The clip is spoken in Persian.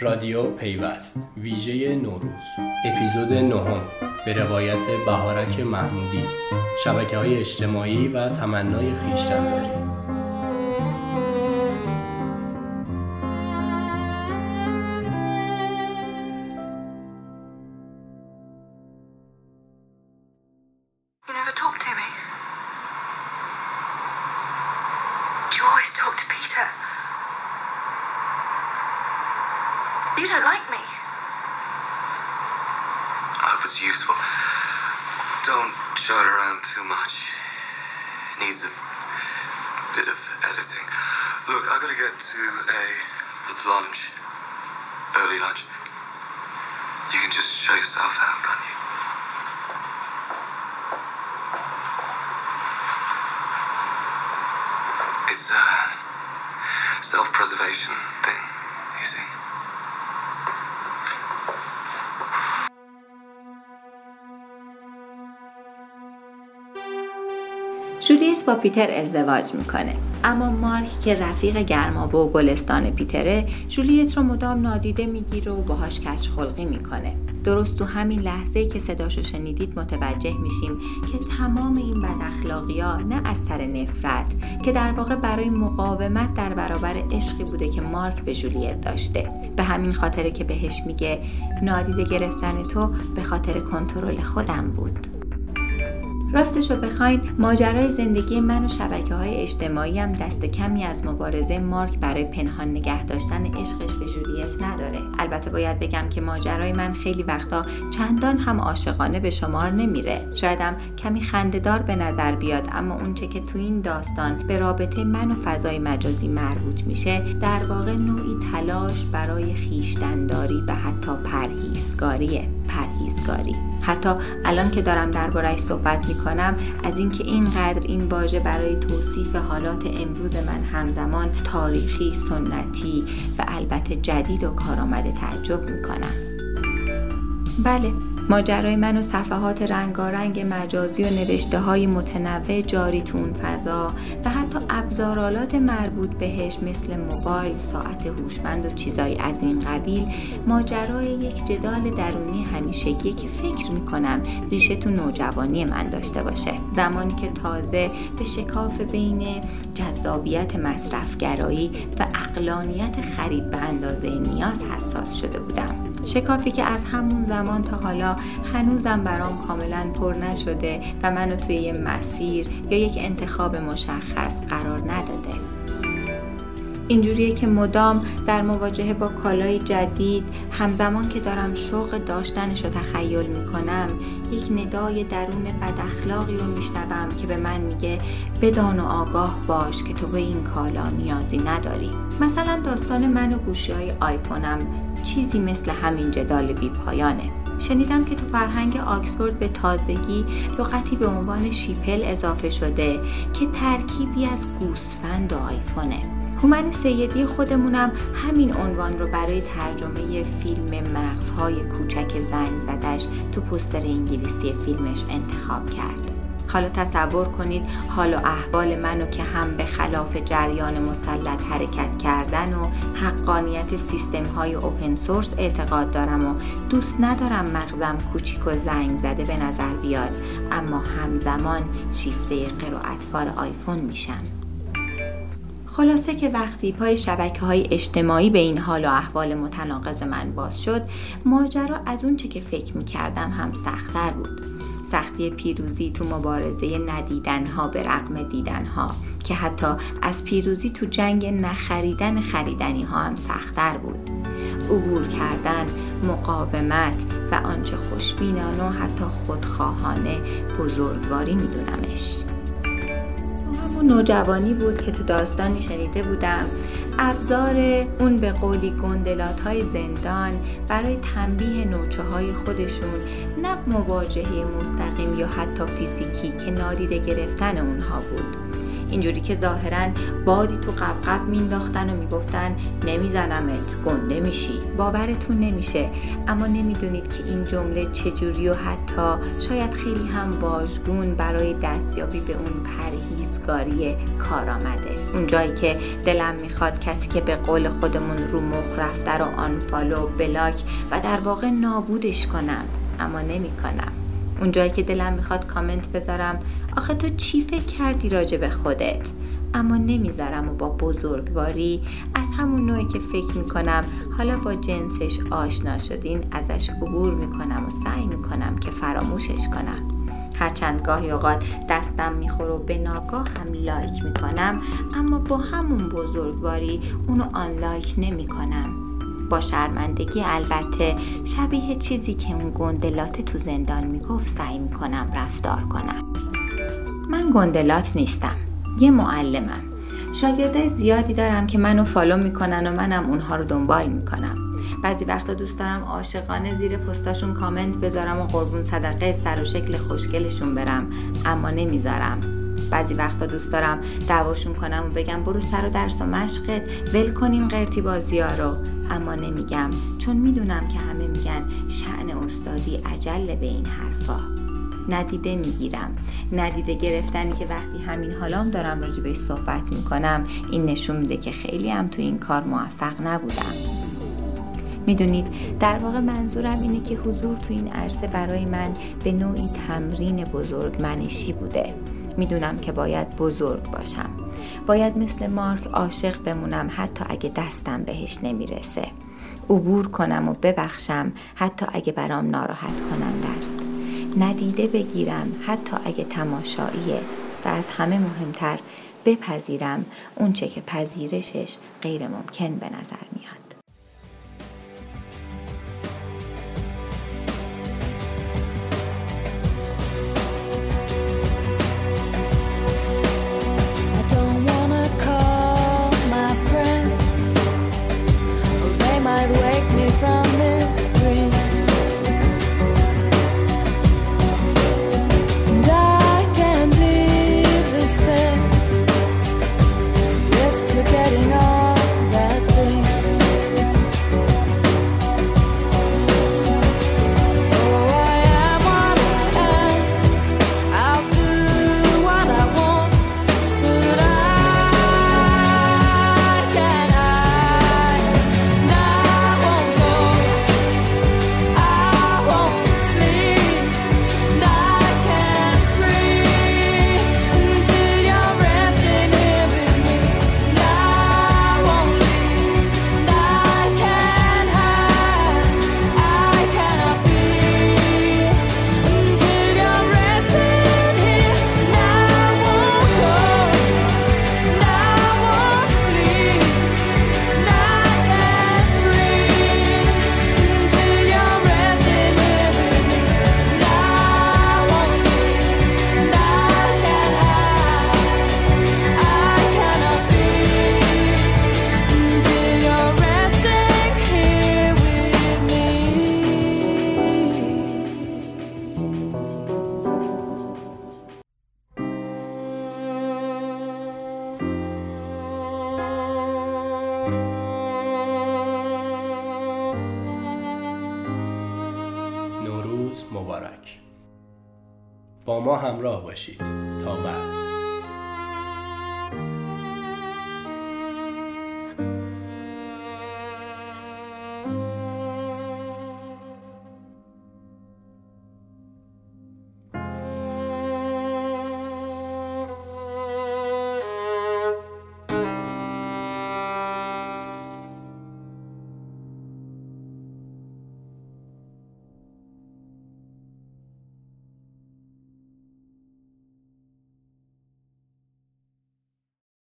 رادیو پیوست ویژه نوروز اپیزود نهم به روایت بهارک محمودی. شبکه های اجتماعی و تمنای خیشتنداری You don't like me. Oh, I hope it's useful. Don't shout around too much. It needs a bit of editing. Look, I gotta get to a lunch. Early lunch. You can just show yourself out, can't you? It's a self preservation thing, you see. جولیت با پیتر ازدواج می‌کنه. اما مارک که رفیق گرمابه و گلستان پیتره جولیت رو مدام نادیده می‌گیره و باهاش کچ خلقی می‌کنه. درست تو همین لحظه که صداشو شنیدید متوجه میشیم که تمام این بد اخلاقی ها نه از سر نفرت که در واقع برای مقاومت در برابر عشقی بوده که مارک به جولیت داشته. به همین خاطره که بهش میگه نادیده گرفتن تو به خاطر کنترل خودم بود. راستش رو بخواین ماجرای زندگی من و شبکه های اجتماعی هم دست کمی از مبارزه مارک برای پنهان نگه داشتن عشقش به جولیت نداره. البته باید بگم که ماجرای من خیلی وقتا چندان هم عاشقانه به شمار نمیره. شایدم کمی خندهدار به نظر بیاد اما اونچه که تو این داستان به رابطه من و فضای مجازی مربوط میشه در واقع نوعی تلاش برای خیشتنداری و حتی پرهیزگاریه. پرهیزگاری. حتی الان که دارم دربارهش صحبت می‌کنم از اینکه اینقدر این واژه برای توصیف حالات امروز من همزمان تاریخی سنتی و البته جدید و کارآمده تعجب می‌کنم. بله ماجرای من و صفحات رنگارنگ مجازی و نوشته های متنوع جاری تو اون فضا و حتی ابزارالات مربوط بهش مثل موبایل، ساعت هوشمند و چیزایی از این قبیل ماجرای یک جدال درونی همیشگی که فکر می‌کنم ریشه تو نوجوانی من داشته باشه. زمانی که تازه به شکاف بین جذابیت مصرفگرایی و اقلانیت خرید به اندازه نیاز حساس شده بودم. شکافی که از همون زمان تا حالا هنوزم برام کاملا پر نشده و منو توی یه مسیر یا یک انتخاب مشخص قرار نداده. اینجوریه که مدام در مواجهه با کالای جدید همزمان که دارم شوق داشتنش رو تخیل می‌کنم یک ندای درون بد اخلاقی رو میشنوم که به من میگه بدان و آگاه باش که تو به این کالا نیازی نداری. مثلا داستان من و گوشی های آیفونم. چیزی مثل همین جدال بی پایانه شنیدم که تو فرهنگ آکسفورد به تازگی لغتی به عنوان شیپل اضافه شده که ترکیبی از گوسفند و آیفونه. هومن سیدی خودمونم همین عنوان رو برای ترجمه فیلم مغزهای کوچک زنگ زدش تو پوستر انگلیسی فیلمش انتخاب کرد. حالا تصور کنید حال و احوال منو که هم به خلاف جریان مسلط حرکت کردن و حقانیت سیستم های اوپن سورس اعتقاد دارم و دوست ندارم مغزم کوچیک و زنگ زده به نظر بیاد. اما همزمان شیفته قرائتفار آیفون میشم. خلاصه که وقتی پای شبکه های اجتماعی به این حال و احوال متناقض من باز شد ماجرا از اون چه که فکر می کردم هم سختتر بود. سختی پیروزی تو مبارزه ندیدن ها به رغم دیدن ها که حتی از پیروزی تو جنگ نخریدن خریدنی ها هم سختتر بود. عبور کردن مقاومت و آنچه خوشبینانه و حتی خودخواهانه بزرگواری میدونمش. همون نوجوانی بود که تو داستانی شنیده بودم. ابزار اون به قولی گندلات های زندان برای تنبیه نوچه های خودشون نه مواجهه مستقیم یا حتی فیزیکی که نادیده گرفتن اونها بود. اینجوری که ظاهرا بادی تو قبقب مینداختن و می‌گفتن نمیزنمت گنده میشی. باورتون نمیشه. اما نمی‌دونید که این جمله چجوری و حتی شاید خیلی هم واژگون برای دستیابی به اون پرهیزگاری کار آمده. اون جایی که دلم می‌خواد کسی که به قول خودمون رو مخ رفته رو آنفالو بلاک و در واقع نابودش کنم. اما نمی‌کنم. اون جایی که دلم می‌خواد کامنت بذارم آخه تو چی فکر کردی راجع به خودت؟ اما نمی‌ذارم و با بزرگواری از همون نوعی که فکر می‌کنم حالا با جنسش آشنا شدین ازش عبور می‌کنم و سعی می‌کنم که فراموشش کنم. هرچند گاهی اوقات دستم می‌خوره و به ناگاه هم لایک می‌کنم اما با همون بزرگواری اونو unlike نمی‌کنم. با شرمندگی البته شبیه چیزی که اون گندلات تو زندان می‌گفت سعی می‌کنم رفتار کنم. من گندلات نیستم یه معلمم. شاگردای زیادی دارم که منو follow می‌کنن و منم اونها رو دنبال می‌کنم. بعضی وقتا دوست دارم عاشقانه زیر پستاشون کامنت بذارم و قربون صدقه سر و شکل خوشگلشون برم اما نمی‌ذارم. بعضی وقتا دوست دارم دعواشون کنم و بگم برو سر و درس و مشقت ول کنیم قرتی بازی ها رو. اما نمیگم چون می‌دونم که همه میگن شعن استادی عجله به این حرفا. ندیده می‌گیرم. ندیده گرفتنی که وقتی همین حالام دارم راجع بهش صحبت می‌کنم این نشون میده که خیلی هم تو این کار موفق نبودم. می‌دونید در واقع منظورم اینه که حضور تو این عرصه برای من به نوعی تمرین بزرگ منشی بوده. می‌دونم که باید بزرگ باشم. باید مثل مارک عاشق بمونم حتی اگه دستم بهش نمی‌رسه. عبور کنم و ببخشم حتی اگه برام ناراحت کننده است. ندیده بگیرم حتی اگه تماشاییه و از همه مهمتر بپذیرم اونچه که پذیرشش غیر ممکن به نظر میاد. با ما همراه باشید. تا بعد.